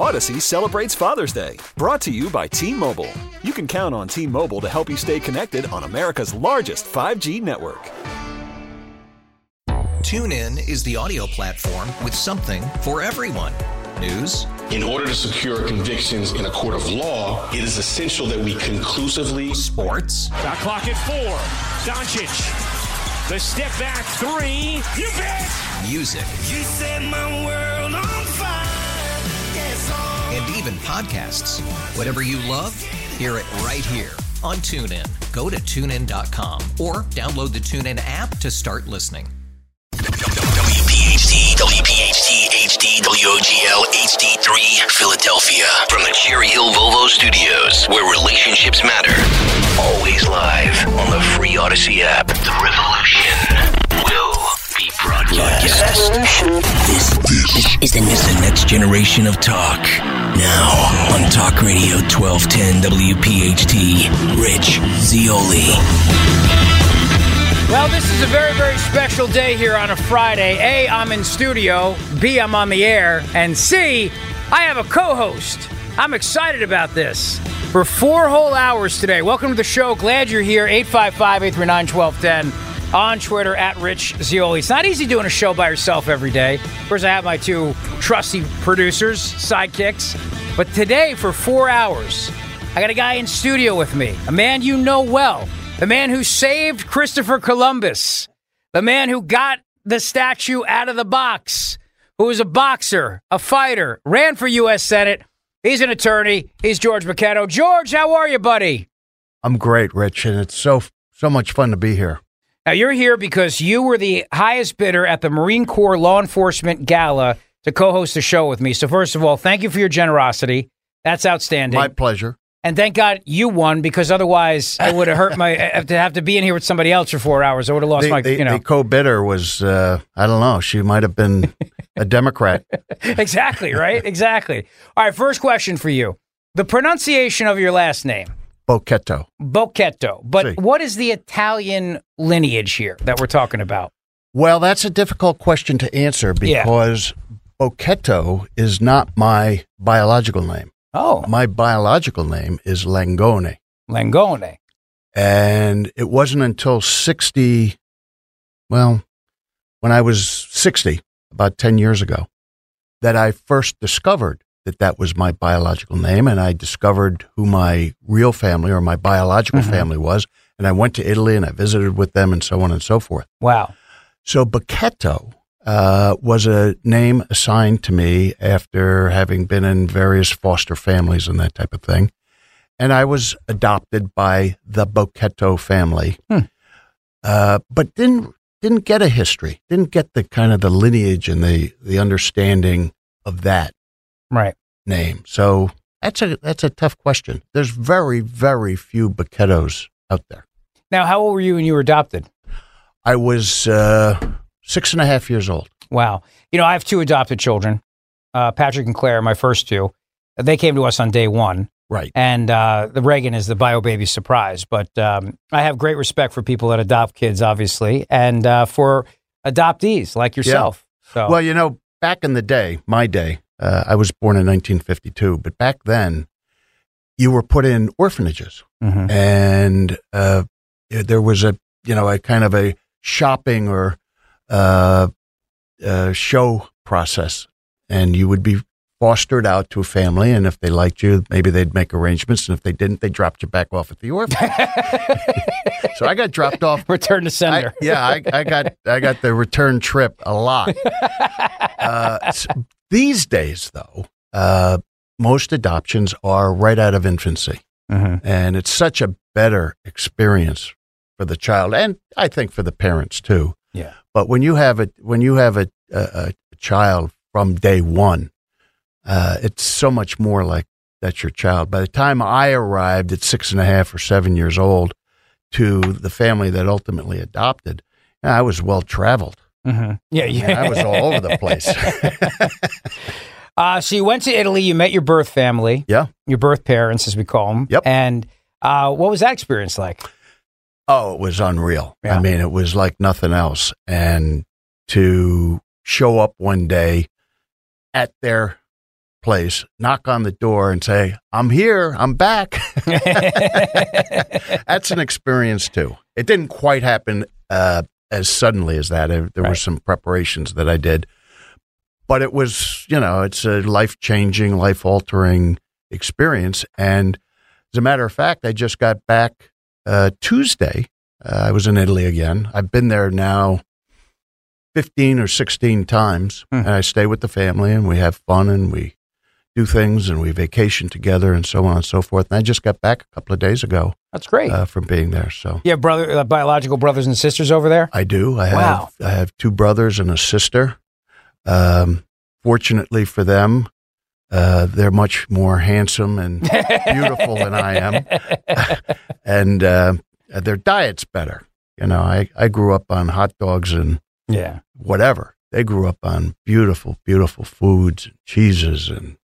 Odyssey celebrates Father's Day, brought to you by T Mobile. You can count on T Mobile to help you stay connected on America's largest 5G network. TuneIn is the audio platform with something for everyone. News. In order to secure convictions in a court of law, it is essential that we conclusively. Sports. Got clock at four. Doncic. The step back three. You bet. Music. You set my world even podcasts. Whatever you love, hear it right here on TuneIn. Go to tunein.com or download the TuneIn app to start listening. WPHT, WPHT, HD, WOGL, HD3, Philadelphia. From the Cherry Hill Volvo Studios, where relationships matter. Always live on the free Odyssey app. The revolution will be broadcast. This, this is, is the next generation of talk. Now on Talk Radio 1210 WPHT, Rich Zeoli. Well, this is a very, very special day here on a Friday. A, I'm in studio. B, I'm on the air. And C, I have a co host. I'm excited about this. For four whole hours today. Welcome to the show. Glad you're here. 855 839 1210 on Twitter at Rich Zeoli. It's not easy doing a show by yourself every day. Of course, I have my two trusty producers, sidekicks. But today, for four hours, I got a guy in studio with me, a man you know well the man who saved Christopher Columbus, the man who got the statue out of the box, who was a boxer, a fighter, ran for U.S. Senate. He's an attorney. He's George McKenna. George, how are you, buddy? I'm great, Rich, and it's so so much fun to be here. Now you're here because you were the highest bidder at the Marine Corps Law Enforcement Gala to co-host the show with me. So first of all, thank you for your generosity. That's outstanding. My pleasure. And thank God you won because otherwise I would have hurt my to have to be in here with somebody else for four hours. I would have lost the, my the, you know. The co-bidder was uh, I don't know. She might have been a Democrat. exactly right. Exactly. All right. First question for you: the pronunciation of your last name. Bochetto. Bochetto. But what is the Italian lineage here that we're talking about? Well, that's a difficult question to answer Yeah. because Bochetto is not my biological name. Oh, My biological name is Langone. Langone. And it wasn't until 60, well, when I was 60, about 10 years ago, that I first discovered that that was my biological name. And I discovered who my real family or my biological family was. And I went to Italy and I visited with them and so on and so forth. Wow. So Bochetto uh, was a name assigned to me after having been in various foster families and that type of thing. And I was adopted by the Bochetto family, Hmm. uh, but didn't didn't get a history, didn't get the kind of the lineage and the the understanding of that Right. Name. So that's a that's a tough question. There's very very few Bochettos out there. Now, how old were you when you were adopted? I was uh, six and a half years old. Wow. You know, I have two adopted children, uh, Patrick and Claire, my first two. They came to us on day one. Right. And uh, the Reagan is the bio baby surprise. But um, I have great respect for people that adopt kids, obviously, and uh, for adoptees like yourself. So, Well, you know, back in the day, my day, uh, I was born in 1952, but back then, you were put in orphanages, Mhm. and uh, there was a you know a kind of a shopping or uh, uh, show process, and you would be fostered out to a family, and if they liked you, maybe they'd make arrangements, and if they didn't, they dropped you back off at the orphanage. so I got dropped off return to I, sender. yeah, I, I got I got the return trip a lot. Uh, these days, though, uh, most adoptions are right out of infancy, Mhm. and it's such a better experience for the child, and I think for the parents too. Yeah. But when you have a when you have a a, a child from day one, uh, it's so much more like that's your child. By the time I arrived at six and a half or seven years old to the family that ultimately adopted, I was well traveled. Mhm. Yeah, yeah. I was all over the place. Uh, so you went to Italy. You met your birth family. Yeah. Your birth parents, as we call them. Yep. And uh, what was that experience like? Oh, it was unreal. Yeah. I mean, it was like nothing else. And to show up one day at their place, knock on the door, and say, "I'm here. I'm back." That's an experience too. It didn't quite happen uh, as suddenly as that. There there were some preparations that I did, but it was, you know, it's a life changing, life altering experience. And as a matter of fact, I just got back uh, Tuesday. Uh, I was in Italy again. I've been there now 15 or 16 times, Hmm. and I stay with the family, and we have fun, and we do things, and we vacation together, and so on and so forth. And I just got back a couple of days ago That's great. uh, from being there. So you have brother, uh, biological brothers and sisters over there. I do. I have Wow. I have two brothers and a sister. Um, fortunately for them, uh, they're much more handsome and beautiful than I am, and uh, their diet's better. You know, I, I grew up on hot dogs and Yeah. whatever. They grew up on beautiful, beautiful foods, and cheeses, and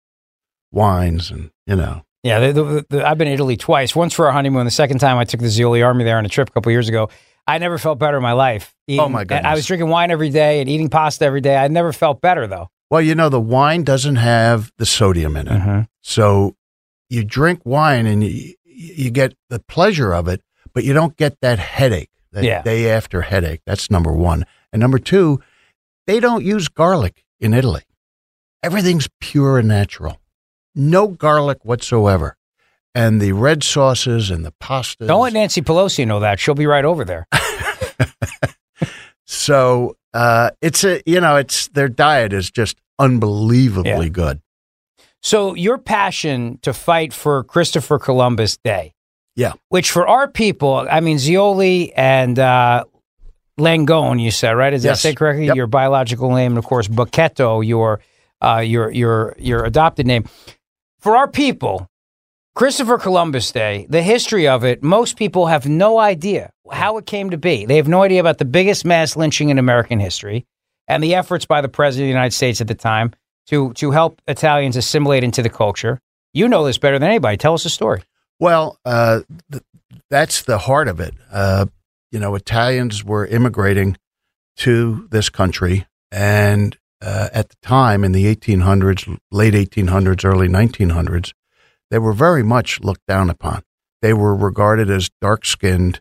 wines, and you know. Yeah, the, the, the, I've been to Italy twice. Once for our honeymoon. The second time I took the Zeoli Army there on a trip a couple years ago. I never felt better in my life. Oh, my god! I was drinking wine every day and eating pasta every day. I never felt better though. Well, you know, the wine doesn't have the sodium in it. Mm-hmm. So you drink wine and you, you get the pleasure of it, but you don't get that headache, that Yeah. day after headache. That's number one. And number two, they don't use garlic in Italy. Everything's pure and natural, no garlic whatsoever. And the red sauces and the pastas. Don't let Nancy Pelosi know that. She'll be right over there. so uh, it's a, you know, it's their diet is just unbelievably Yeah. good. So your passion to fight for Christopher Columbus Day, Yeah. which for our people, I mean Zeoli and uh, Langone, you said right? Is that Yes. say correctly? Yep. Your biological name, and of course Bochetto, your uh, your your your adopted name. For our people, Christopher Columbus Day, the history of it, most people have no idea how it came to be. They have no idea about the biggest mass lynching in American history and the efforts by the President of the United States at the time to, to help Italians assimilate into the culture. You know this better than anybody. Tell us a story. Well, uh, th- that's the heart of it. Uh, you know, Italians were immigrating to this country, and uh, at the time in the 1800s, late 1800s, early 1900s, they were very much looked down upon. They were regarded as dark skinned,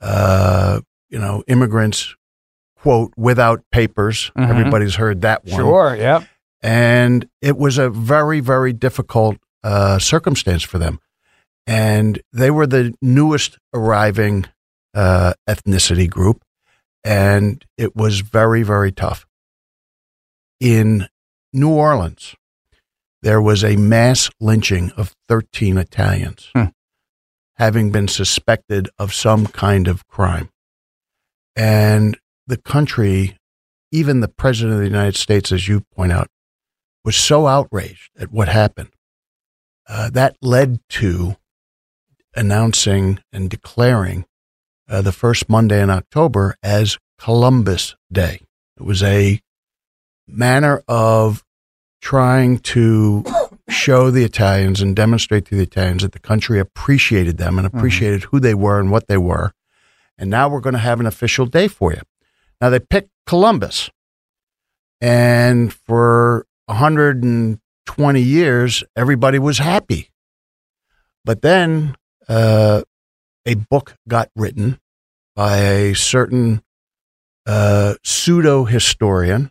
uh, you know, immigrants, quote, without papers. Mhm. Everybody's heard that one Sure. Yep. and it was a very very difficult uh, circumstance for them and they were the newest arriving uh, ethnicity group and it was very very tough in new orleans there was a mass lynching of 13 italians Hmm. having been suspected of some kind of crime and the country even the president of the united states as you point out was so outraged at what happened. Uh, that led to announcing and declaring uh, the first Monday in October as Columbus Day. It was a manner of trying to show the Italians and demonstrate to the Italians that the country appreciated them and appreciated who they were and what they were. And now we're going to have an official day for you. Now they picked Columbus. And for 120 years, everybody was happy. But then uh, a book got written by a certain uh, pseudo historian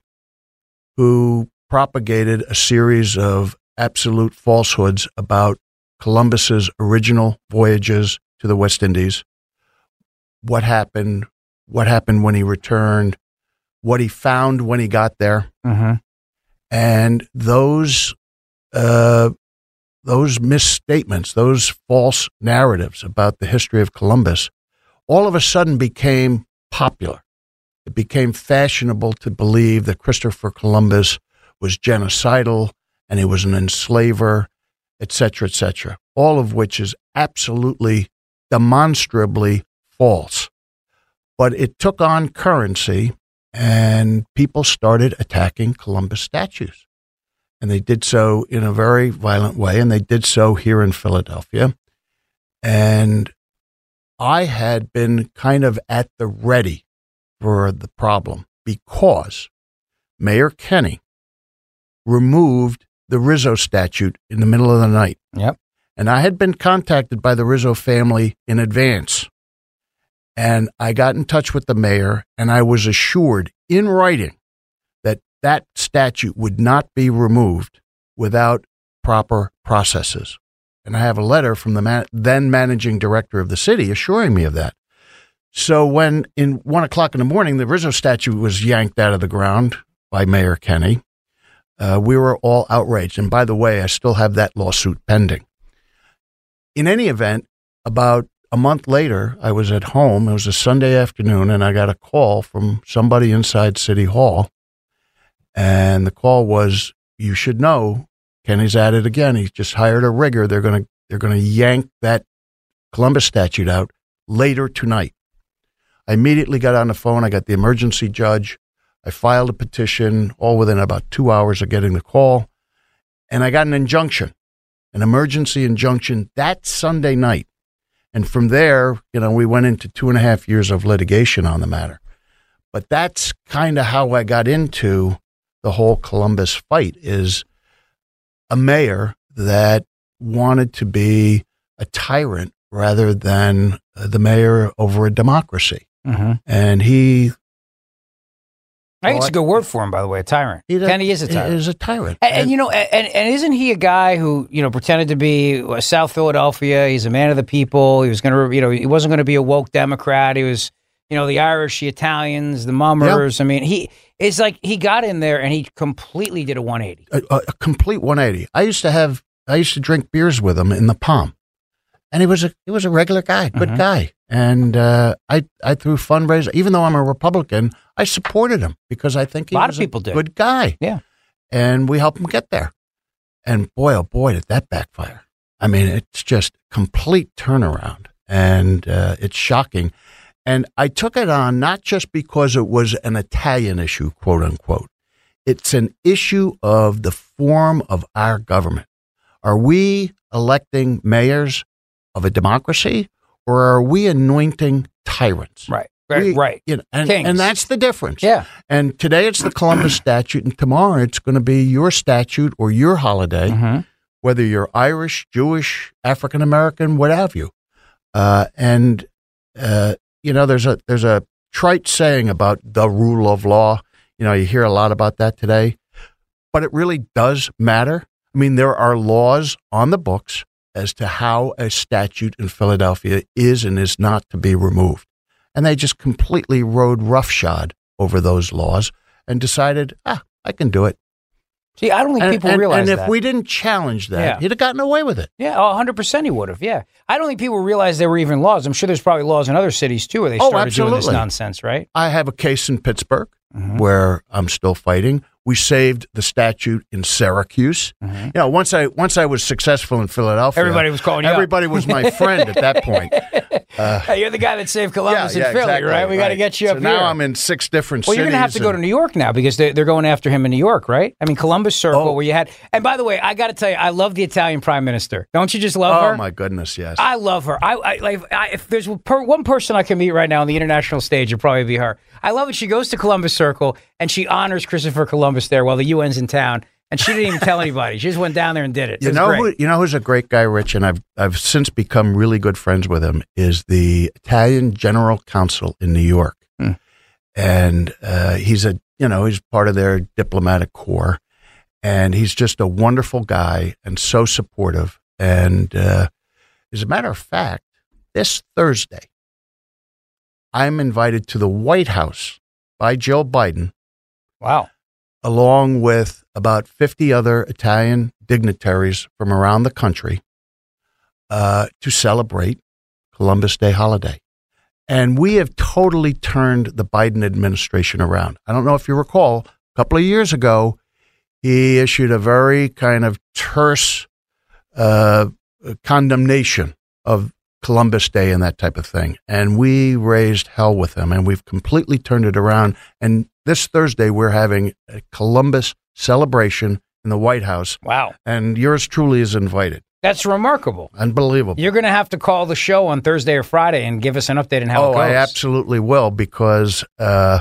who propagated a series of absolute falsehoods about Columbus's original voyages to the West Indies, what happened, what happened when he returned, what he found when he got there Mm-hmm. and those uh, those misstatements, those false narratives about the history of Columbus, all of a sudden became popular. It became fashionable to believe that Christopher Columbus was genocidal and he was an enslaver, etc., etc., All of which is absolutely demonstrably false. But it took on currency and people started attacking Columbus statues. And they did so in a very violent way, and they did so here in Philadelphia. And I had been kind of at the ready for the problem because Mayor Kenney removed the Rizzo statute in the middle of the night. Yep. And I had been contacted by the Rizzo family in advance. And I got in touch with the mayor, and I was assured in writing that that statute would not be removed without proper processes. And I have a letter from the man- then managing director of the city assuring me of that. So when in one o'clock in the morning, the Rizzo statue was yanked out of the ground by Mayor Kenney, uh, we were all outraged. And by the way, I still have that lawsuit pending. In any event, about a month later, I was at home. It was a Sunday afternoon, and I got a call from somebody inside City Hall. And the call was, "You should know, Kenney's at it again. He's just hired a rigger. They're gonna they're gonna yank that Columbus statute out later tonight." I immediately got on the phone. I got the emergency judge. I filed a petition, all within about two hours of getting the call, and I got an injunction, an emergency injunction that Sunday night. And from there, you know, we went into two and a half years of litigation on the matter. But that's kind of how I got into the whole Columbus fight is a mayor that wanted to be a tyrant rather than the mayor over a democracy. Mm-hmm. And he I think it's Well, a good word for him, by the way, a tyrant. And he Kenney is a tyrant. Is a tyrant. And, and you know, and, and isn't he a guy who you know pretended to be uh, South Philadelphia? He's a man of the people. He was going to, you know, he wasn't going to be a woke Democrat. He was, you know, the Irish, the Italians, the mummers. I mean, he it's like he got in there and he completely did a 180. a, a, a complete 180. I used to have I used to drink beers with him in the Palm, and he was a he was a regular guy, good Mhm. guy. And uh, I I threw fundraisers. Even though I'm a Republican, I supported him because I think he A lot of was people did. good guy. Yeah. and we helped him get there. And boy, oh boy, did that backfire! I mean, it's just complete turnaround, and uh, it's shocking. And I took it on not just because it was an Italian issue, quote unquote. It's an issue of the form of our government. Are we electing mayors of a democracy or are we anointing tyrants? Right, right, We- right. You know, and, and that's the difference. Yeah. And today it's the Columbus statute, and tomorrow it's going to be your statute or your holiday, Mhm. whether you're Irish, Jewish, African American, what have you. Uh, and uh, you know, there's a there's a trite saying about the rule of law. You know, you hear a lot about that today, but it really does matter. I mean, there are laws on the books as to how a statute in Philadelphia is and is not to be removed. And they just completely rode roughshod over those laws and decided, ah, I can do it. See, I don't think And, people and- realize and if that. we didn't challenge that, Yeah. he'd have gotten away with it. yeah, oh, 100% he would have. Yeah. I don't think people realize there were even laws. I'm sure there's probably laws in other cities too where they Oh, started doing this nonsense, right? I have a case in Pittsburgh Mm-hmm. where I'm still fighting. We saved the statute in Syracuse. You know, once I once I was successful in Philadelphia, Mm-hmm. Everybody was calling you. Everybody was my friend at that point. Hey, you're the guy that saved Columbus yeah, and Philly, exactly, right? We got to get you so up now here. I'm in six different well, cities. you're going to have to go to New York now because they're, they're going after him in New York, right? I mean, Columbus Circle, Oh. where you had. And by the way, I got to tell you, I love the Italian Prime Minister. Don't you just love Oh her? Oh my goodness, yes. I love her. I, I like. I, if there's per, one person I can meet right now on the international stage, it'd probably be her. I love it. She goes to Columbus Circle and she honors Christopher Columbus there while the UN's in town, and she didn't even tell anybody. She just went down there and did it. you It know who you know who's a great guy, Rich, and I've I've since become really good friends with him. Is the Italian General Counsel in New York, Hmm. and uh, he's a you know he's part of their diplomatic corps, and he's just a wonderful guy and so supportive. And uh, as a matter of fact, this Thursday, I'm invited to the White House by Joe Biden wow. along with about 50 other Italian dignitaries from around the country uh, to celebrate Columbus Day holiday. And we have totally turned the Biden administration around. I don't know if you recall, a couple of years ago, he issued a very kind of terse uh, condemnation of Columbus Day and that type of thing. And we raised hell with them and we've completely turned it around. And this Thursday, we're having a Columbus celebration in the White House, Wow. and yours truly is invited. That's remarkable. Unbelievable. You're going to have to call the show on Thursday or Friday and give us an update on how oh, it goes. I absolutely will because uh,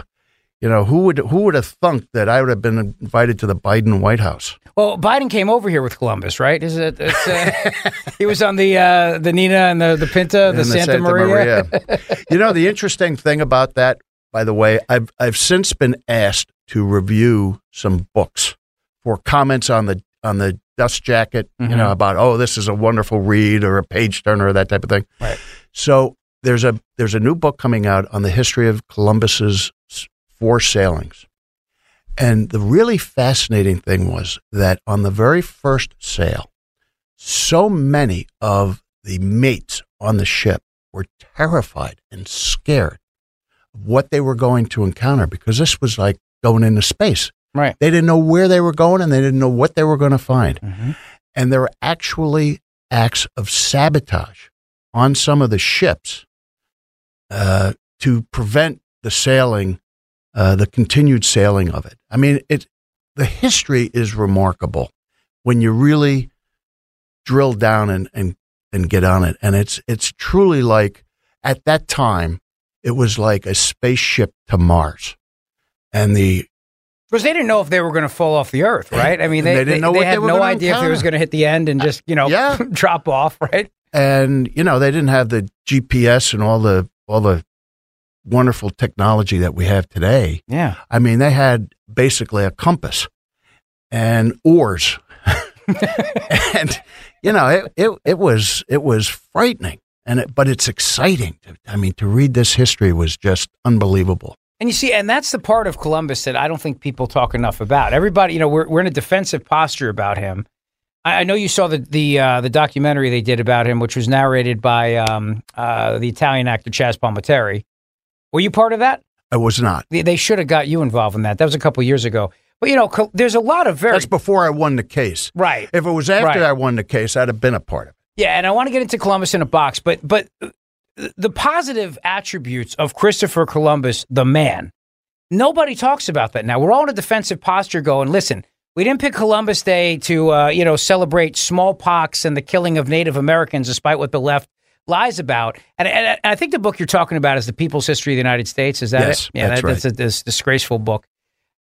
You know, who would who would have thunk that I would have been invited to the Biden White House? Well, Biden came over here with Columbus, right? Is it? It's, uh, he was on the uh, the Nina and the the Pinta, the And Santa, Maria. you know, the interesting thing about that, by the way, I've I've since been asked to review some books for comments on the on the dust jacket, you know, about oh, this is a wonderful read or a page turner or that type of thing. Right. So there's a there's a new book coming out on the history of Columbus's four sailings. And the really fascinating thing was that on the very first sail, so many of the mates on the ship were terrified and scared of what they were going to encounter because this was like going into space. Right. They didn't know where they were going and they didn't know what they were going to find. Mhm. And there were actually acts of sabotage on some of the ships uh, to prevent the sailing, uh, the continued sailing of it. I mean, it the history is remarkable when you really drill down and, and, and get on it. And it's it's truly like at that time, it was like a spaceship to Mars. And the Because they didn't know if they were going to fall off the earth, right? I mean, they, They didn't know what had they no idea if it was going to hit the end and just you know Yeah. drop off, right? and you know they didn't have the GPS and all the all the wonderful technology that we have today. Yeah. I mean, they had basically a compass and oars, and you know it, it it was it was frightening, and it, but it's exciting. I mean, to read this history was just unbelievable. And you see, and that's the part of Columbus that I don't think people talk enough about. Everybody, you know, we're, we're in a defensive posture about him. I, I know you saw the the uh, the documentary they did about him, which was narrated by um, uh, the Italian actor Chaz Palminteri. Were you part of that? I was not. They, they should have got you involved in that. That was a couple years ago. But you know, there's a lot of very That's before I won the case. right. If it was after Right. I won the case, I'd have been a part of it. Yeah, and I want to get into Columbus in a box, but but uh, the positive attributes of Christopher Columbus, the man, nobody talks about that now. We're all in a defensive posture, going, listen, we didn't pick Columbus Day to uh, you know celebrate smallpox and the killing of Native Americans, despite what the left lies about. And, and, I think the book you're talking about is the People's History of the United States. Is that Yes, it? Yeah, that's that, that's a this disgraceful book.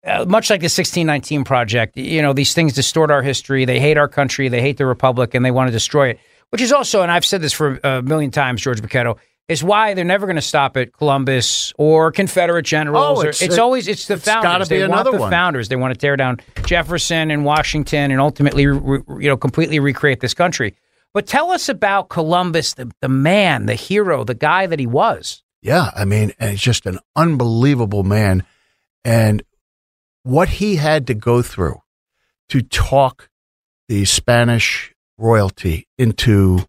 Uh, much like the 1619 Project, you know, these things distort our history. They hate our country. They hate the republic, and they want to destroy it. Which is also, and I've said this for a million times, George Bochetto, is why they're never going to stop at Columbus or Confederate generals. Oh, or- it's- it's, it- always it's the it's founders. they want the one. founders. They want to tear down Jefferson and Washington and ultimately, re, you know, completely recreate this country. But tell us about Columbus, the, the man, the hero, the guy that he was. Yeah, I mean, and he's just an unbelievable man. And what he had to go through to talk the Spanish royalty into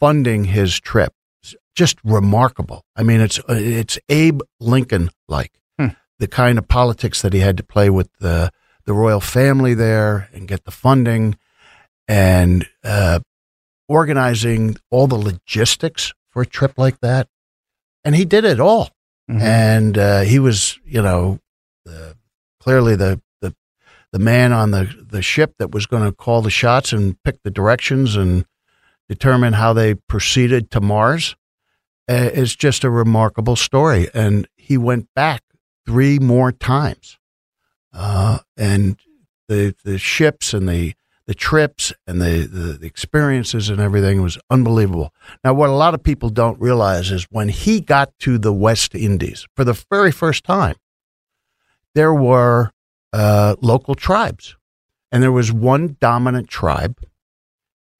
funding his trip is just remarkable. I mean, it's it's Abe Lincoln like Hmm. the kind of politics that he had to play with the the royal family there and get the funding and uh, organizing all the logistics for a trip like that. And he did it all. And uh, he was, you know, the, clearly the, the the man on the, the ship that was going to call the shots and pick the directions and determine how they proceeded to Mars. Uh, it's just a remarkable story. And he went back three more times. Uh, and the the ships and the the trips and the, the, the experiences and everything was unbelievable. Now, what a lot of people don't realize is when he got to the West Indies for the very first time, there were uh, local tribes, and there was one dominant tribe,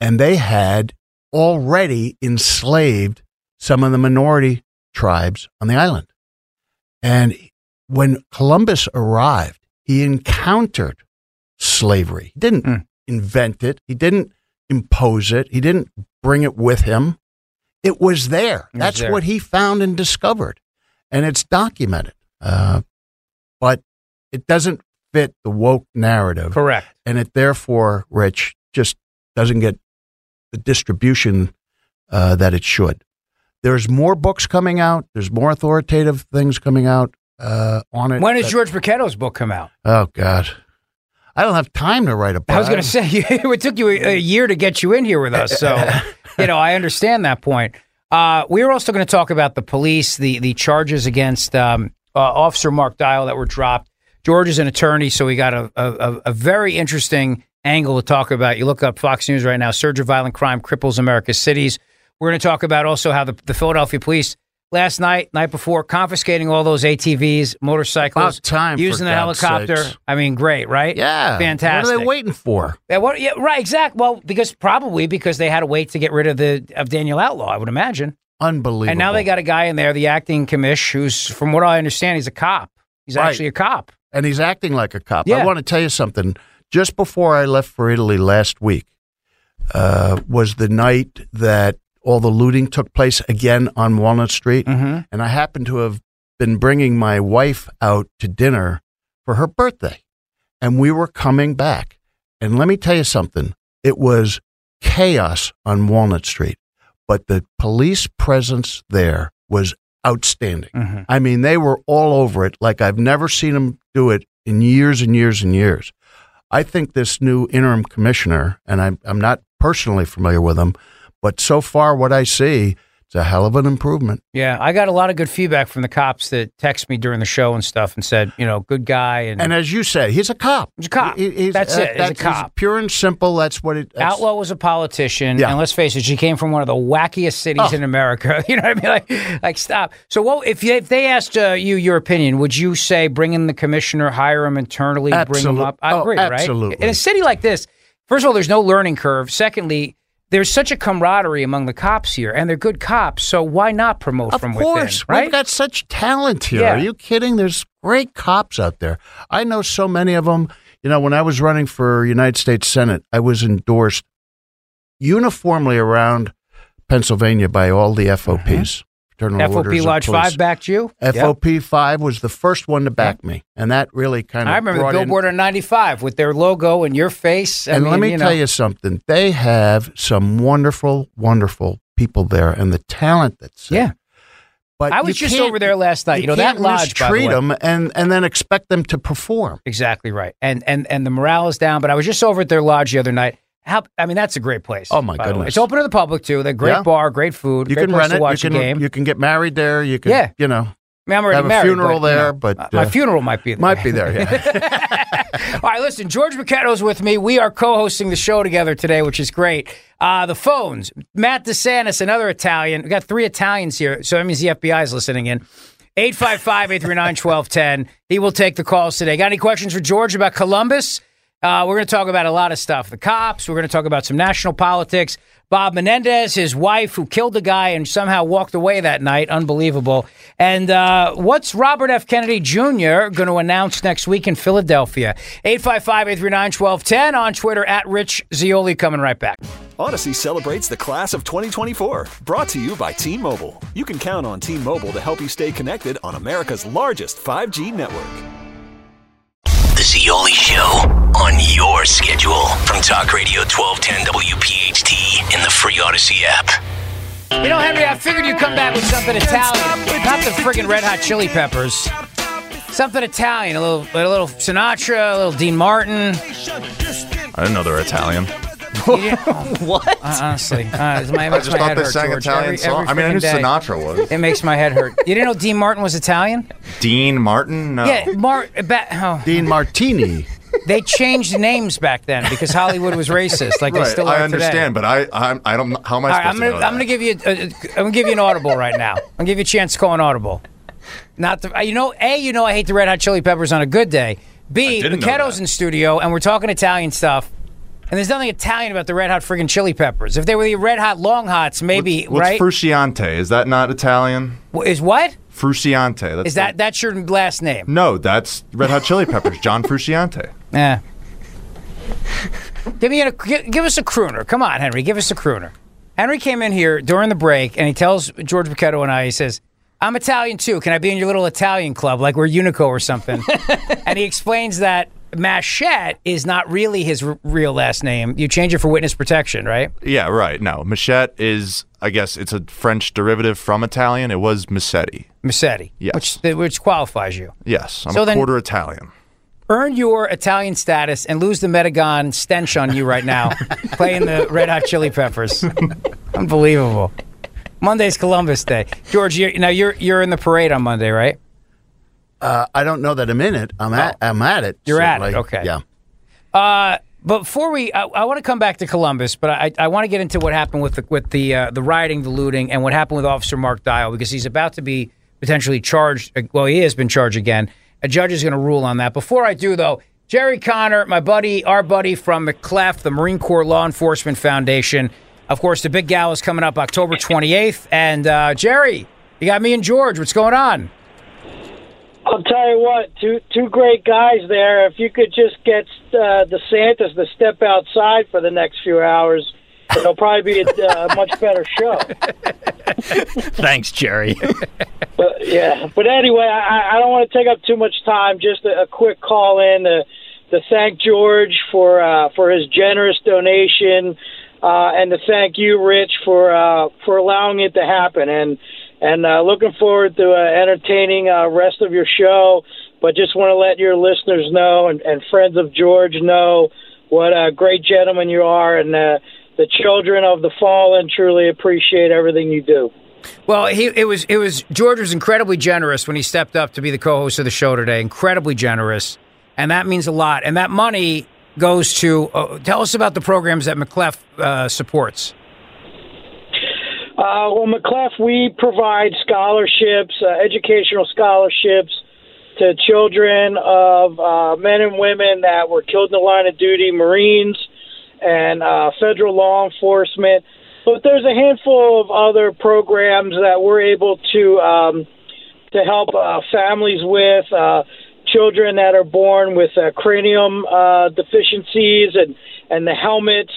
and they had already enslaved some of the minority tribes on the island. And when Columbus arrived, he encountered slavery. He didn't Mm. Invent it. He didn't impose it. He didn't bring it with him. It was there. It was That's there. what he found and discovered, and it's documented. Uh, but it doesn't fit the woke narrative, Correct. and it therefore, Rich, just doesn't get the distribution uh, that it should. There's more books coming out. There's more authoritative things coming out uh, on it. When does George Bochetto's book come out? Oh God, I don't have time to write a book. I was going to say it took you a, a year to get you in here with us, so you know I understand that point. Uh, we are also going to talk about the police, the the charges against um, uh, Officer Mark Dial that were dropped. George is an attorney, so we got a, a, a very interesting angle to talk about. You look up Fox News right now, surge of violent crime cripples America's cities. We're going to talk about also how the, the Philadelphia police last night, night before, confiscating all those ATVs, motorcycles, About time, for using the God's helicopter. sakes. I mean, great, right? Yeah. fantastic. What are they waiting for? Yeah, what, yeah, right, exactly. Well, because probably because they had to wait to get rid of the of Danielle Outlaw, I would imagine. Unbelievable. And now they got a guy in there, the acting commish, who's, from what I understand, he's a cop. He's Right. actually a cop. and he's acting like a cop. Yeah. I want to tell you something. Just before I left for Italy last week, uh, was the night that all the looting took place again on Walnut Street, Mm-hmm. and I happened to have been bringing my wife out to dinner for her birthday, and we were coming back. And let me tell you something. It was chaos on Walnut Street, but the police presence there was outstanding. Mhm. I mean, they were all over it like I've never seen them do it in years and years and years. I think this new interim commissioner, and I'm, I'm not personally familiar with him, but so far what I see, it's a hell of an improvement. Yeah, I got a lot of good feedback from the cops that text me during the show and stuff and said, you know, good guy and, And as you say, he's a cop. He's a cop. He- That's it. He's a cop. pure and simple. That's what it. that's- Outlaw was a politician, Yeah. and let's face it, she came from one of the wackiest cities Oh. in America. You know what I mean? Like, like stop. So, what if you, if they asked uh, you your opinion? Would you say bring in the commissioner, hire him internally, bring him up? I oh, agree, right? absolutely. In a city like this, first of all, there's no learning curve. Secondly, there's such a camaraderie among the cops here, and they're good cops. So why not promote Of from course, within? Of course, right? we've got such talent here. Yeah. Are you kidding? There's great cops out there. I know so many of them. You know, when I was running for United States Senate, I was endorsed uniformly around Pennsylvania by all the FOPs. Uh-huh. Fraternal FOP Lodge. Five backed you. Yep. FOP five was the first one to back me, and that really kind of. I remember the brought in- billboard 95 with their logo and your face. I and mean, let me you tell know. you something. They have some wonderful, wonderful people there, and the talent that's there. Yeah. But I was just over there last night. You, know that lodge, Treat the them and and then expect them to perform. Exactly right. And and and the morale is down. But I was just over at their lodge the other night. How I mean, that's a great place. Oh, my by the way. goodness. It's open to the public too. They're great Yeah. bar, great food. You great can rent it. watch you a can game. you can get married there. You can Yeah. you know I mean, I'm already have a married, funeral but, you there, know, but, my uh, funeral might be there. might be there. Yeah. All right, listen, George McKenna's with me. We are co-hosting the show together today, which is great. Uh, the phones, Matt DeSantis, another Italian. We got three Italians here, so that means the FBI is listening in. 855-839-1210. He will take the calls today. Got any questions for George about Columbus? Uh, we're going to talk about a lot of stuff. The cops. We're going to talk about some national politics. Bob Menendez, his wife, who killed the guy and somehow walked away that night. Unbelievable. And uh, what's Robert F. Kennedy Jr. going to announce next week in Philadelphia? 855-839-1210 on Twitter at Rich Zeoli. Coming right back. Odyssey celebrates the class of 2024. Brought to you by T Mobile. You can count on T Mobile to help you stay connected on America's largest 5G network. The Zeoli Show on your schedule from Talk Radio 1210 WPHT in the free Odyssey app. You know, Henry, I figured you'd come back with something Italian. Not the friggin' Red Hot Chili Peppers. Something Italian. A little, a little Sinatra, a little Dean Martin. I didn't know they were Italian. what? Uh, honestly, uh, my, I makes just my thought they hurt, sang George. Italian Every- song. every I mean, I knew day. Sinatra was. It makes my head hurt. You didn't know Dean Martin was Italian? Dean Martin? No. Yeah, Mar- ba- oh. Dean Martini. They changed names back then because Hollywood was racist, like they still are I understand, today. but I, I, I don't. How am I All right, supposed I'm gonna, to know I'm gonna give you, a, I'm gonna give you an audible right now. I'm gonna give you a chance to call an audible. Not the, you know, a, you know, I hate the Red Hot Chili Peppers on a good day. B didn't know McKenna's that. in studio, and we're talking Italian stuff. And there's nothing Italian about the Red Hot friggin' Chili Peppers. If they were the Red Hot Long Hots, maybe What's right? Frusciante? Is that not Italian? Wh- Is what? Frusciante. That's Is that that's your last name? No, that's Red Hot Chili Peppers. John Frusciante. Yeah. give me a gi- give us a crooner. Come on, Henry. Give us a crooner. Henry came in here during the break and he tells George Bochetto and I, he says, I'm Italian too. Can I be in your little Italian club like we're Unico or something? and he explains that Machette is not really his r- real last name. You change it for witness protection, right? Yeah, right. No, Machette is. I guess it's a French derivative from Italian. It was Massetti. Massetti. Yes. Which, which qualifies you. Yes, I'm So a then- quarter Italian. Earn your Italian status and lose the Metagon stench on you right now, playing the Red Hot Chili Peppers. Unbelievable. Monday's Columbus Day. George, you're, now you're you're in the parade on Monday, right? Uh, I don't know that I'm in it. I'm at. I'm at it. Oh. You're at it, certainly. okay. Yeah. Uh, before we, I, I want to come back to Columbus, but I, I want to get into what happened with the with the uh, the rioting, the looting, and what happened with Officer Mark Dial because he's about to be potentially charged. uh, Well, he has been charged again. A judge is going to rule on that. Before I do, though, Jerry Conner, my buddy, our buddy from MC-LEF, the Marine Corps Law Enforcement Foundation. Of course, the big gala is coming up October 28th. And uh, Jerry, you got me and George. What's going on? I'll tell you what, two two great guys there. If you could just get uh, DeSantis to step outside for the next few hours, it'll probably be a uh, much better show. Thanks, Jerry. But yeah, but anyway, I, I don't want to take up too much time. Just a, a quick call in to, to thank George for uh, for his generous donation, uh, and to thank you, Rich, for uh, for allowing it to happen. And and uh, looking forward to uh, entertaining uh, rest of your show. But just want to let your listeners know and, and friends of George know what a great gentleman you are, and uh, the children of the fallen truly appreciate everything you do. Well, he it was it was George was incredibly generous when he stepped up to be the co-host of the show today. Incredibly generous, and that means a lot. And that money goes to uh, tell us about the programs that MC-LEF uh, supports. Uh, well, MC-LEF, we provide scholarships, uh, educational scholarships to children of uh, men and women that were killed in the line of duty, Marines, and uh, federal law enforcement. But there's a handful of other programs that we're able to um, to help uh, families with uh, children that are born with uh, cranium uh, deficiencies and and the helmets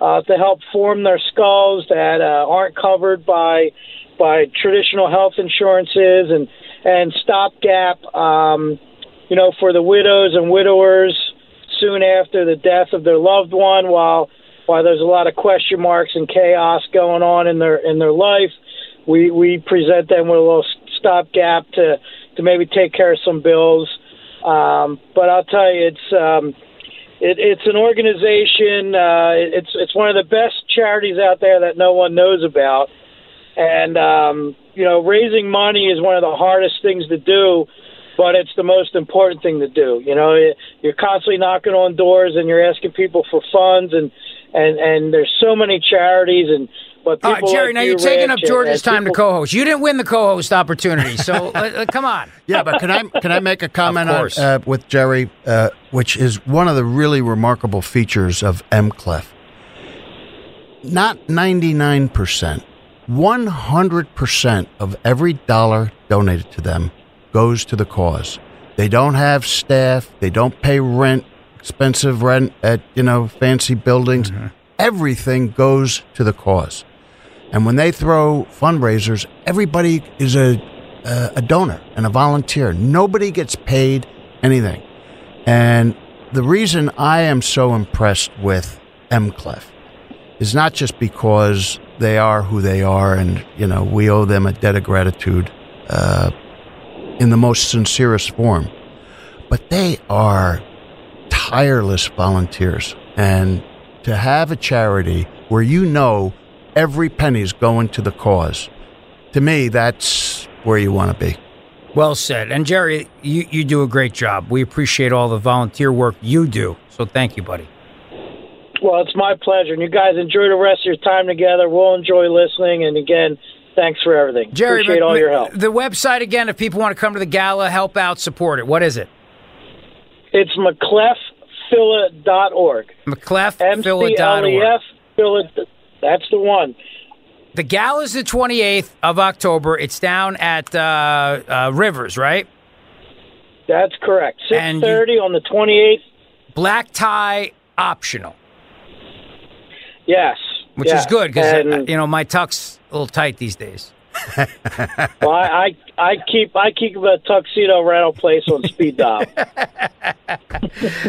uh, to help form their skulls that uh, aren't covered by by traditional health insurances and and stopgap, um, you know, for the widows and widowers soon after the death of their loved one, while while there's a lot of question marks and chaos going on in their in their life, we we present them with a little stopgap to to maybe take care of some bills. Um, but I'll tell you, it's um, it, it's an organization. Uh, it's it's one of the best charities out there that no one knows about, and um, you know, raising money is one of the hardest things to do, but it's the most important thing to do. You know, you're constantly knocking on doors and you're asking people for funds, and and and there's so many charities and. But All people right, Jerry. like now you, you're taking up George's and time to co-host. You didn't win the co-host opportunity, so uh, uh, come on. Yeah, but can I can I make a comment on, uh, with Jerry, uh, which is one of the really remarkable features of MCLEF? Not ninety nine percent, one hundred percent of every dollar donated to them goes to the cause. They don't have staff. They don't pay rent, expensive rent at you know fancy buildings. Everything goes to the cause. And when they throw fundraisers, everybody is a, a, a donor and a volunteer. Nobody gets paid anything. And the reason I am so impressed with MCLEF is not just because they are who they are and, you know, we owe them a debt of gratitude uh, in the most sincerest form, but they are tireless volunteers. And to have a charity where you know every penny's going to the cause, to me, that's where you want to be. Well said. And Jerry, you, you do a great job. We appreciate all the volunteer work you do. So thank you, buddy. Well, it's my pleasure. And you guys enjoy the rest of your time together. We'll enjoy listening. And again, thanks for everything. Jerry, Appreciate but- all your help. The website again, if people want to come to the gala, help out, support it. What is it? It's mclefphila.org. mclefphila.org. M-C-L-E-F, Phila, that's the one. The gala is the 28th of October. It's down at uh, uh, Rivers, right? That's correct. And 6.30 on the 28th. Black tie optional, Yes. which yeah. is good because you know my tuck's a little tight these days. well, I, I I keep I keep a tuxedo rental place on speed dial.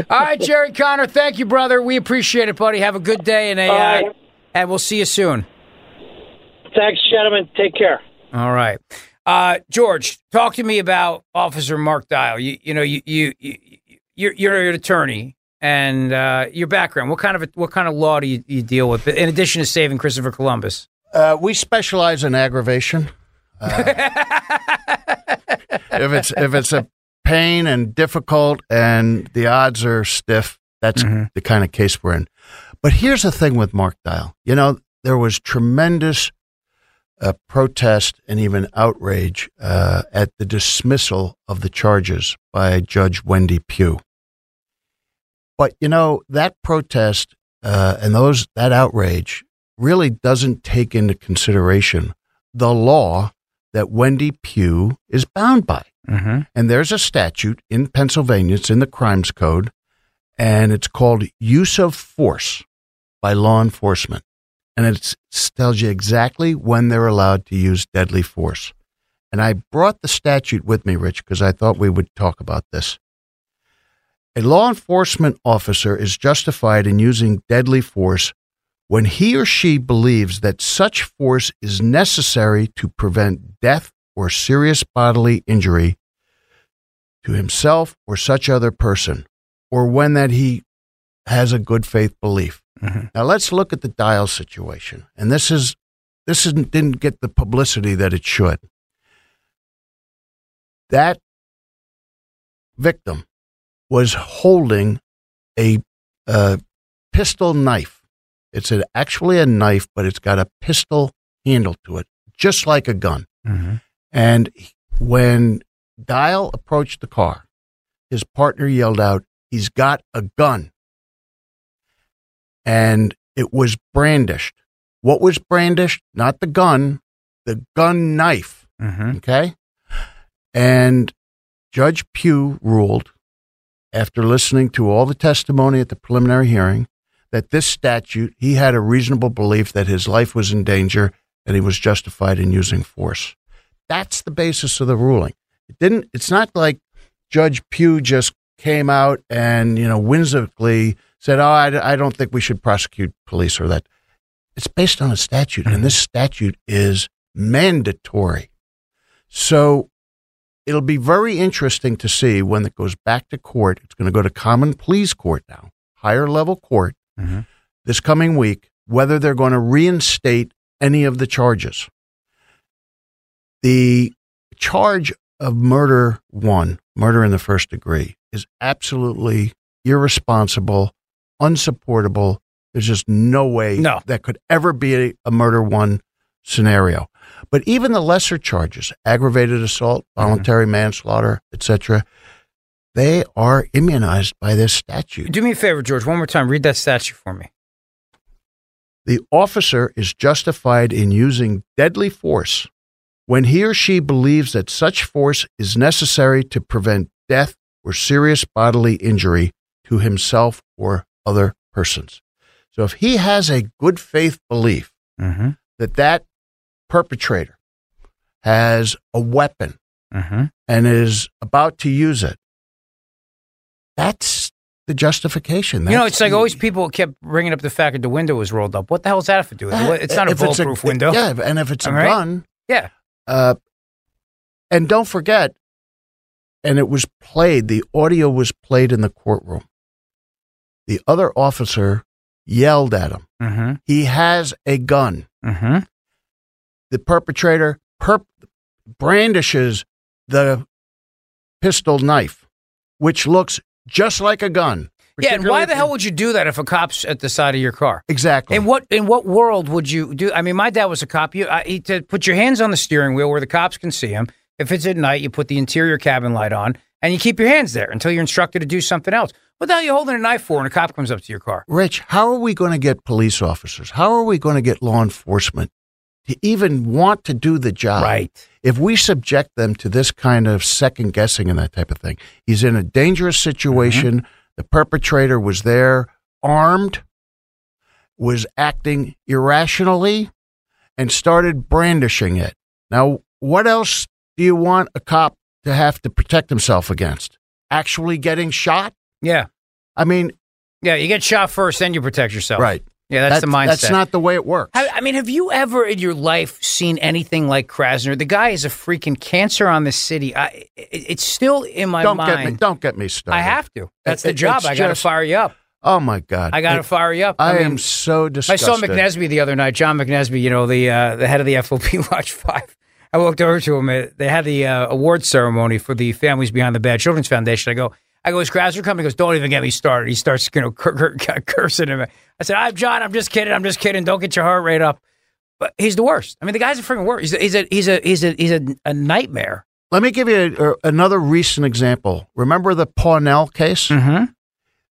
All right, Jerry Conner, thank you, brother. We appreciate it, buddy. Have a good day, and a, All uh, right. And we'll see you soon. Thanks, gentlemen. Take care. All right, uh, George, talk to me about Officer Mark Dial. You you know you you, you you're, you're an attorney. And uh, your background, what kind of what kind of law do you, you deal with? In addition to saving Christopher Columbus, Uh, we specialize in aggravation. Uh, if it's if it's a pain and difficult, and the odds are stiff. That's the kind of case we're in. But here's the thing with Mark Dial. You know, there was tremendous uh, protest and even outrage uh, at the dismissal of the charges by Judge Wendy Pugh. But you know that protest uh, and those that outrage really doesn't take into consideration the law that Wendy Pugh is bound by. Mm-hmm. And there's a statute in Pennsylvania, it's in the Crimes Code, and it's called use of force by law enforcement. And it tells you exactly when they're allowed to use deadly force. And I brought the statute with me, Rich, because I thought we would talk about this. A law enforcement officer is justified in using deadly force when he or she believes that such force is necessary to prevent death or serious bodily injury to himself or such other person, or when that he has a good faith belief. Now let's look at the Dial situation, and this is this isn't, didn't get the publicity that it should. That victim was holding a, uh pistol knife. It's a, actually a knife, but it's got a pistol handle to it, just like a gun. And when Dial approached the car, his partner yelled out, He's got a gun. And it was brandished. What was brandished? Not the gun, the gun knife. Mm-hmm. Okay. And Judge Pugh ruled, after listening to all the testimony at the preliminary hearing, that this statute, he had a reasonable belief that his life was in danger and he was justified in using force. That's the basis of the ruling. It didn't, it's not like Judge Pugh just came out and, you know, whimsically said, oh, I, I don't think we should prosecute police or that. It's based on a statute, and this statute is mandatory. So it'll be very interesting to see when it goes back to court. It's going to go to common pleas court now, higher level court, mm-hmm. this coming week, whether they're going to reinstate any of the charges. The charge of murder one, murder in the first degree, is absolutely irresponsible, unsupportable. There's just no way No. that could ever be a, a murder one scenario. But even the lesser charges, aggravated assault, mm-hmm. voluntary manslaughter, etc., they are immunized by this statute. Do me a favor, George. One more time. Read that statute for me. The officer is justified in using deadly force when he or she believes that such force is necessary to prevent death or serious bodily injury to himself or other persons. So if he has a good faith belief Mm-hmm. that that perpetrator has a weapon Mm-hmm. and is about to use it, that's the justification. You know, it's like the- always people kept bringing up the fact that the window was rolled up. What the hell's that have to do with it? It's not a if bulletproof window. Yeah, and if it's a All right? gun, Yeah. Uh, and don't forget, and it was played, the audio was played in the courtroom. The other officer yelled at him. Mm-hmm. He has a gun. Mm-hmm. The perpetrator perp- brandishes the pistol knife, which looks just like a gun. Yeah, and why the hell would you do that if a cop's at the side of your car? Exactly. In what in what world would you do? I mean, my dad was a cop. You I, he to put your hands on the steering wheel where the cops can see him. If it's at night, you put the interior cabin light on and you keep your hands there until you're instructed to do something else. What the hell are you holding a knife for when a cop comes up to your car? Rich, how are we going to get police officers? How are we going to get law enforcement to even want to do the job? Right. If we subject them to this kind of second guessing and that type of thing, he's in a dangerous situation. Mm-hmm. The perpetrator was there, armed, was acting irrationally, and started brandishing it. Now, what else do you want a cop to have to protect himself against? Actually getting shot? Yeah. I mean, Yeah, you get shot first, then you protect yourself. right. Yeah, that's, the mindset. That's not the way it works. I, I mean, have you ever in your life seen anything like Krasner? The guy is a freaking cancer on the city. I, it, it's still in my mind. don't mind. get me. Don't get me started. I have to. That's It- the job. I got to fire you up. Oh my God! I got to fire you up. I, mean, am so disgusted. I saw McNesby the other night. John McNesby, you know the uh, the head of the FOP Watch Five, I walked over to him. uh, They had the uh, award ceremony for the Families Behind the Badge Children's Foundation. I go, I go, is Krasner coming? He goes, don't even get me started. He starts, you know, cur- cur- cursing him. I said, I'm John. I'm just kidding. I'm just kidding. Don't get your heart rate up. But he's the worst. I mean, the guy's a freaking worst. He's a, he's a, he's a, he's a, he's a, a nightmare. Let me give you a, a- another recent example. Remember the Parnell case? Mm-hmm.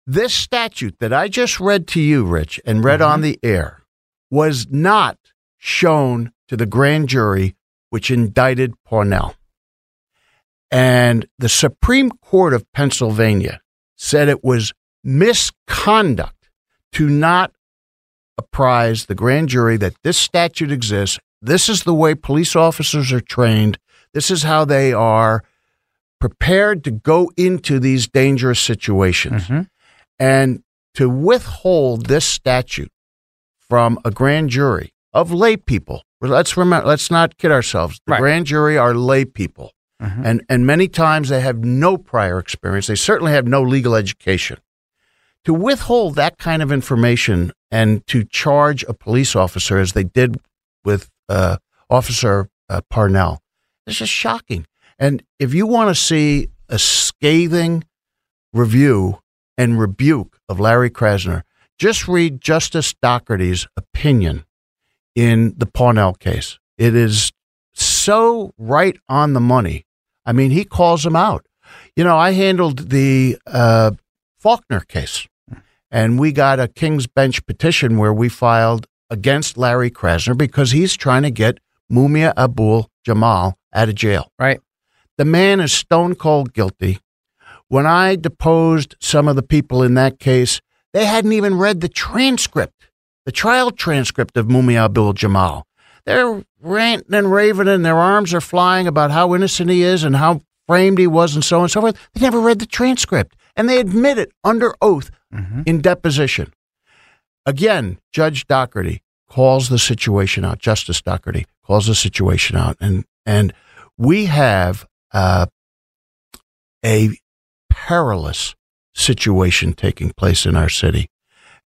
This statute that I just read to you, Rich, and read on the air was not shown to the grand jury which indicted Parnell. And the Supreme Court of Pennsylvania said it was misconduct to not apprise the grand jury that this statute exists. This is the way police officers are trained. This is how they are prepared to go into these dangerous situations. Mm-hmm. And to withhold this statute from a grand jury of lay people, let's remember, let's not kid ourselves. The Right. grand jury are lay people. And, and many times they have no prior experience. They certainly have no legal education. To withhold that kind of information and to charge a police officer as they did with uh, Officer uh, Parnell is just shocking. And if you want to see a scathing review and rebuke of Larry Krasner, just read Justice Dougherty's opinion in the Parnell case. It is so right on the money. I mean, he calls him out. You know, I handled the uh, Faulkner case, and we got a King's Bench petition where we filed against Larry Krasner because he's trying to get Mumia Abul Jamal out of jail. Right. The man is stone cold guilty. When I deposed some of the people in that case, they hadn't even read the transcript, the trial transcript of Mumia Abdul Jamal. They're ranting and raving and their arms are flying about how innocent he is and how framed he was and so on and so forth. They never read the transcript and they admit it under oath in deposition. Again, Judge Dougherty calls the situation out. Justice Dougherty calls the situation out, and and we have uh, a perilous situation taking place in our city.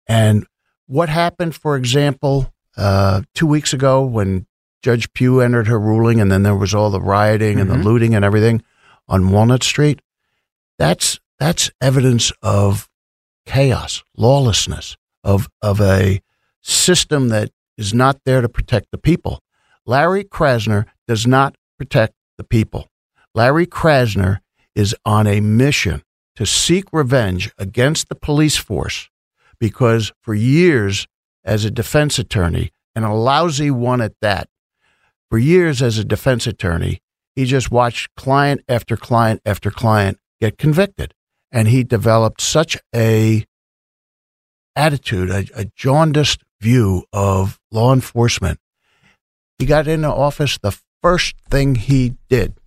And what happened, for example, uh, two weeks ago when Judge Pugh entered her ruling, and then there was all the rioting and the Mhm. looting and everything on Walnut Street. That's that's evidence of chaos, lawlessness, of of a system that is not there to protect the people. Larry Krasner does not protect the people. Larry Krasner is on a mission to seek revenge against the police force because for years as a defense attorney and a lousy one at that, for years as a defense attorney, he just watched client after client after client get convicted. And he developed such a attitude, a, a jaundiced view of law enforcement. He got into office. The first thing he did,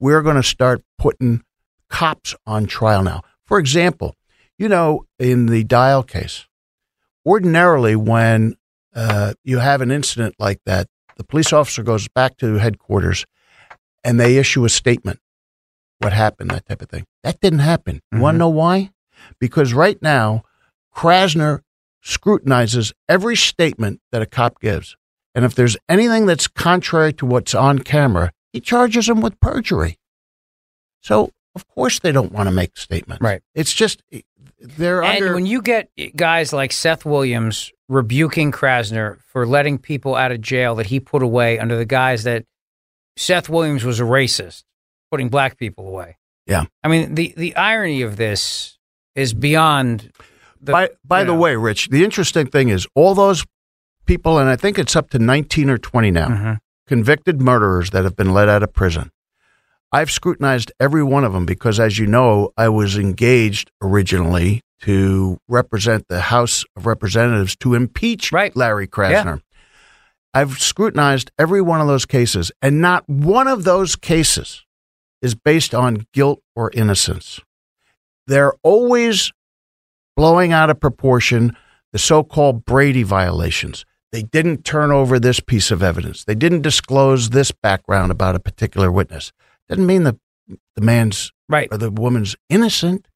we're going to start putting cops on trial now. For example, you know, in the Dial case, ordinarily when uh, you have an incident like that, the police officer goes back to headquarters and they issue a statement. What happened, that type of thing. That didn't happen. You want to know why? Because right now, Krasner scrutinizes every statement that a cop gives. And if there's anything that's contrary to what's on camera, he charges them with perjury. So, of course, they don't want to make statements. Right. It's just, they're And under. when you get guys like Seth Williams rebuking Krasner for letting people out of jail that he put away under the guise that Seth Williams was a racist, putting black people away. Yeah. I mean, the, the irony of this is beyond. The, by by the know. way, Rich, the interesting thing is all those people, and I think it's up to 19 or 20 now, Mhm. convicted murderers that have been let out of prison. I've scrutinized every one of them because, as you know, I was engaged originally to represent the House of Representatives to impeach Right. Larry Yeah. Krasner. I've scrutinized every one of those cases, and not one of those cases is based on guilt or innocence. They're always blowing out of proportion the so called Brady violations. They didn't turn over this piece of evidence. They didn't disclose this background about a particular witness. Doesn't mean the the man's Right. or the woman's innocent.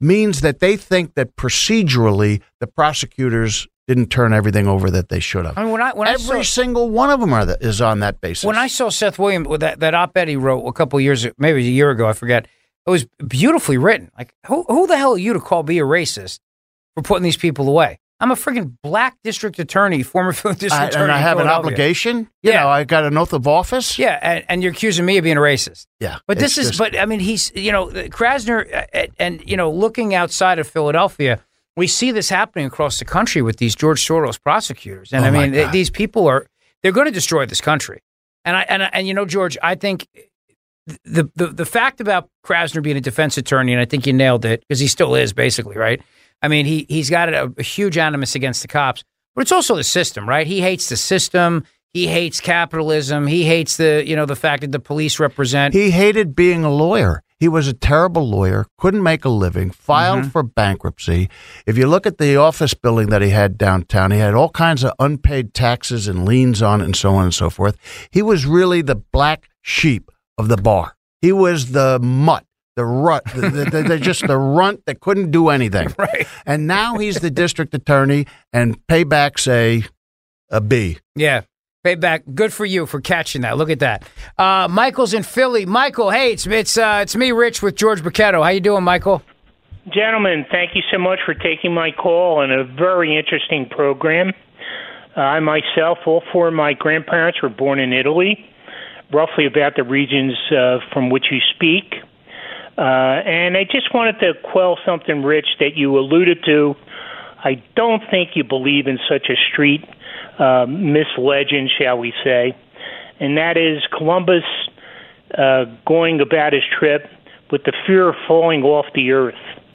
means that they think that procedurally the prosecutors didn't turn everything over that they should have. I mean, when I when Every I saw, single one of them are the, is on that basis. when I saw Seth Williams with that, that op-ed he wrote a couple years, maybe a year ago, I forget. It was beautifully written. Like, who who the hell are you to call me a racist for putting these people away? I'm a freaking black district attorney, former Philadelphia district I, attorney, and I have an obligation. You Yeah. know, I got an oath of office. Yeah, and, and you're accusing me of being a racist. Yeah, But this is, just- but I mean, he's, you know, Krasner, uh, and, and, you know, looking outside of Philadelphia, we see this happening across the country with these George Soros prosecutors. And Oh, I mean, th- these people are, they're going to destroy this country. And I, and, I- and, you know, George, I think the, the, the fact about Krasner being a defense attorney, and I think you nailed it because he still is basically, right? I mean, he, he's got a, a huge animus against the cops, but it's also the system, right? He hates the system. He hates capitalism. He hates the, you know, the fact that the police represent. He hated being a lawyer. He was a terrible lawyer, couldn't make a living, filed Mm-hmm. for bankruptcy. If you look at the office building that he had downtown, he had all kinds of unpaid taxes and liens on it and so on and so forth. He was really the black sheep of the bar. He was the mutt, the rut, the, the, the, the- just the runt that couldn't do anything. Right. And now he's the district attorney, and payback's a a B. Yeah. Payback. Good for you for catching that. Look at that. Uh, Michael's in Philly. Michael, hey, it's it's uh, it's me, Rich, with George Bochetto. How you doing, Michael? Gentlemen, thank you so much for taking my call and a very interesting program. Uh, I myself, all four of my grandparents were born in Italy, roughly about the regions uh, from which you speak. Uh, and I just wanted to quell something, Rich, that you alluded to. I don't think you believe in such a street uh, mislegend, shall we say, and that is Columbus uh, going about his trip with the fear of falling off the earth.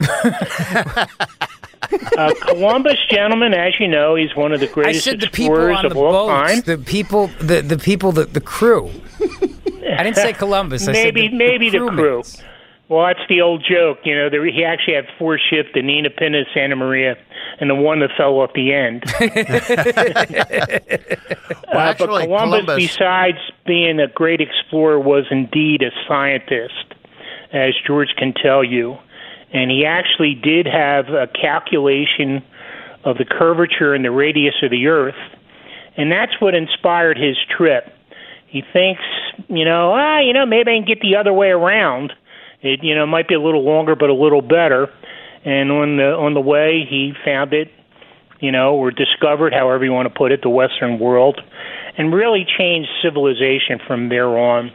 uh, Columbus, gentlemen, as you know, he's one of the I greatest said the people explorers on the of all boats, time. the people, the the people, the the crew. I didn't say Columbus. I maybe said the, maybe the crew. Crewmates. Well, that's the old joke. You know, there, he actually had four ships: the Nina Pinta, Santa Maria, and the one that fell off the end. Well, Uh, actually, but Columbus, Columbus- besides being a great explorer, was indeed a scientist, as George can tell you. And he actually did have a calculation of the curvature and the radius of the Earth, and that's what inspired his trip. He thinks, you know, ah, you know, maybe I can get the other way around. It, you know, might be a little longer, but a little better. And on the on the way, he found it you know, or discovered, however you want to put it, the Western world, and really changed civilization from there on.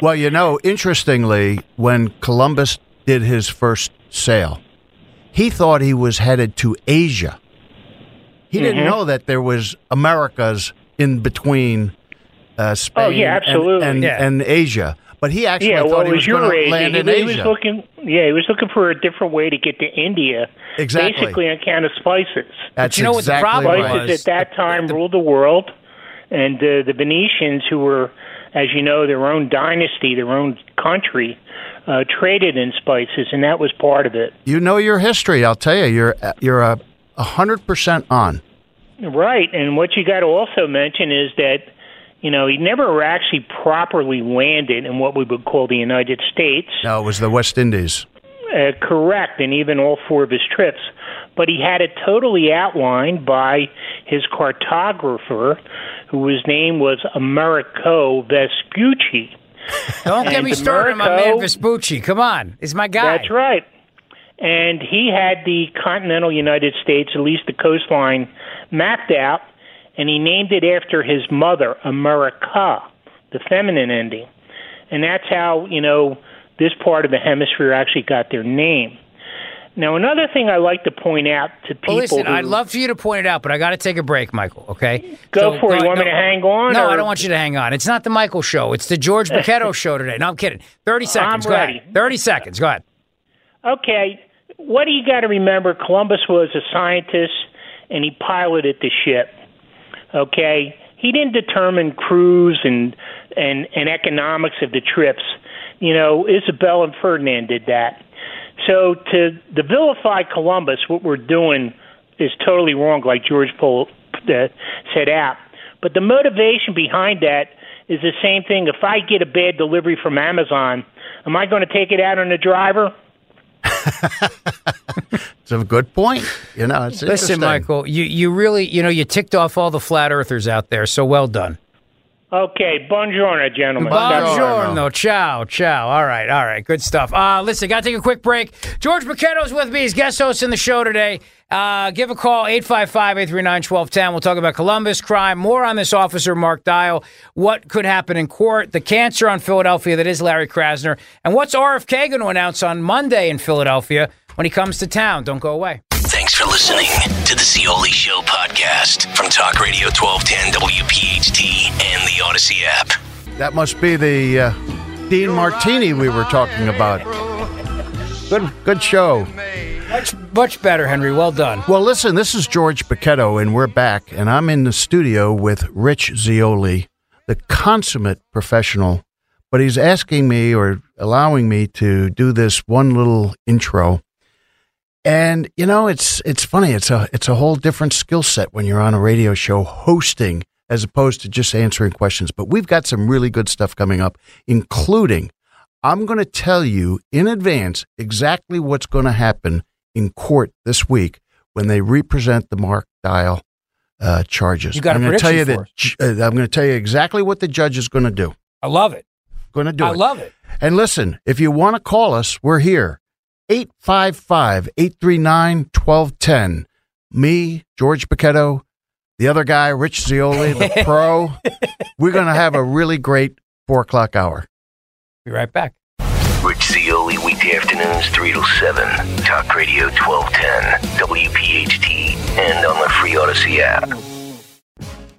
Well, you know, interestingly, when Columbus did his first sail, he thought he was headed to Asia. He didn't Mhm. know that there was Americas in between uh, Spain Oh, yeah, and- absolutely. and, Yeah. and Asia. But he actually yeah, thought well, he was was your going to age. land he, in he was looking, yeah, he was looking for a different way to get to India. Exactly. Basically, on account of spices. That's you know what the exactly problem spices at that time ruled the world, and uh, the Venetians, who were, as you know, their own dynasty, their own country, uh, traded in spices, and that was part of it. You know your history. I'll tell you, you're you're a a hundred percent on. Right, and what you got to also mention is that you know he never actually properly landed in what we would call the United States. No, it was the West Indies. Uh, correct, and even all four of his trips. But he had it totally outlined by his cartographer, whose name was Americo Vespucci. Don't get me started on my man Vespucci. Come on, he's my guy. That's right. And he had the continental United States, at least the coastline, mapped out, and he named it after his mother, America, the feminine ending. And that's how, you know, this part of the hemisphere actually got their name. Now, another thing I like to point out to people Well, listen, who I'd love for you to point it out, but I got to take a break, Michael. Okay? Go for it. You want me to hang on, No, or- I don't want you to hang on. It's not the Michael show. It's the George Bochetto show today. No, I'm kidding. Thirty seconds. I'm Go ready. ahead. Thirty seconds. Go ahead. Okay, what do you got to remember? Columbus was a scientist and he piloted the ship. Okay, he didn't determine crews and and and economics of the trips. You know, Isabel and Ferdinand did that. So to to vilify Columbus, what we're doing is totally wrong, like George Pol uh, said out. But the motivation behind that is the same thing. If I get a bad delivery from Amazon, am I going to take it out on the driver? it's a good point. You know, it's Listen. Michael, you, you really, you know, you ticked off all the flat earthers out there, so well done. Okay, buongiorno, gentlemen. Buongiorno. Ciao, ciao. All right, all right. Good stuff. Uh, listen, got to take a quick break. George McKenna's with me. He's guest host in the show today. Uh, give a call, 855-839-1210. We'll talk about Columbus crime, more on this officer, Mark Dial, what could happen in court, the cancer on Philadelphia that is Larry Krasner, and what's RFK going to announce on Monday in Philadelphia when he comes to town. Don't go away. Thanks for listening to the Zeoli Show podcast from Talk Radio 1210 WPHT and the Odyssey app. That must be the uh, Dean Martini we were talking about. Good, good show. Much, much better, Henry. Well done. Well, listen, this is George Bochetto, and we're back, and I'm in the studio with Rich Zeoli, the consummate professional. But he's asking me or allowing me to do this one little intro. And you know, it's it's funny. It's a it's a whole different skill set when you're on a radio show hosting as opposed to just answering questions. But we've got some really good stuff coming up, including I'm going to tell you in advance exactly what's going to happen in court this week when they represent the Mark Dial uh, charges. You got I'm going to tell you that uh, I'm going to tell you exactly what the judge is going to do. I love it. Going to do I it. love it. And listen, if you want to call us, we're here. 855 839 1210. Me, George Bochetto, the other guy, Rich Zeoli, the pro. We're going to have a really great four o'clock hour. Be right back. Rich Zeoli, weekday afternoons 3 to 7. Talk Radio 1210, WPHT, and on the free Odyssey app.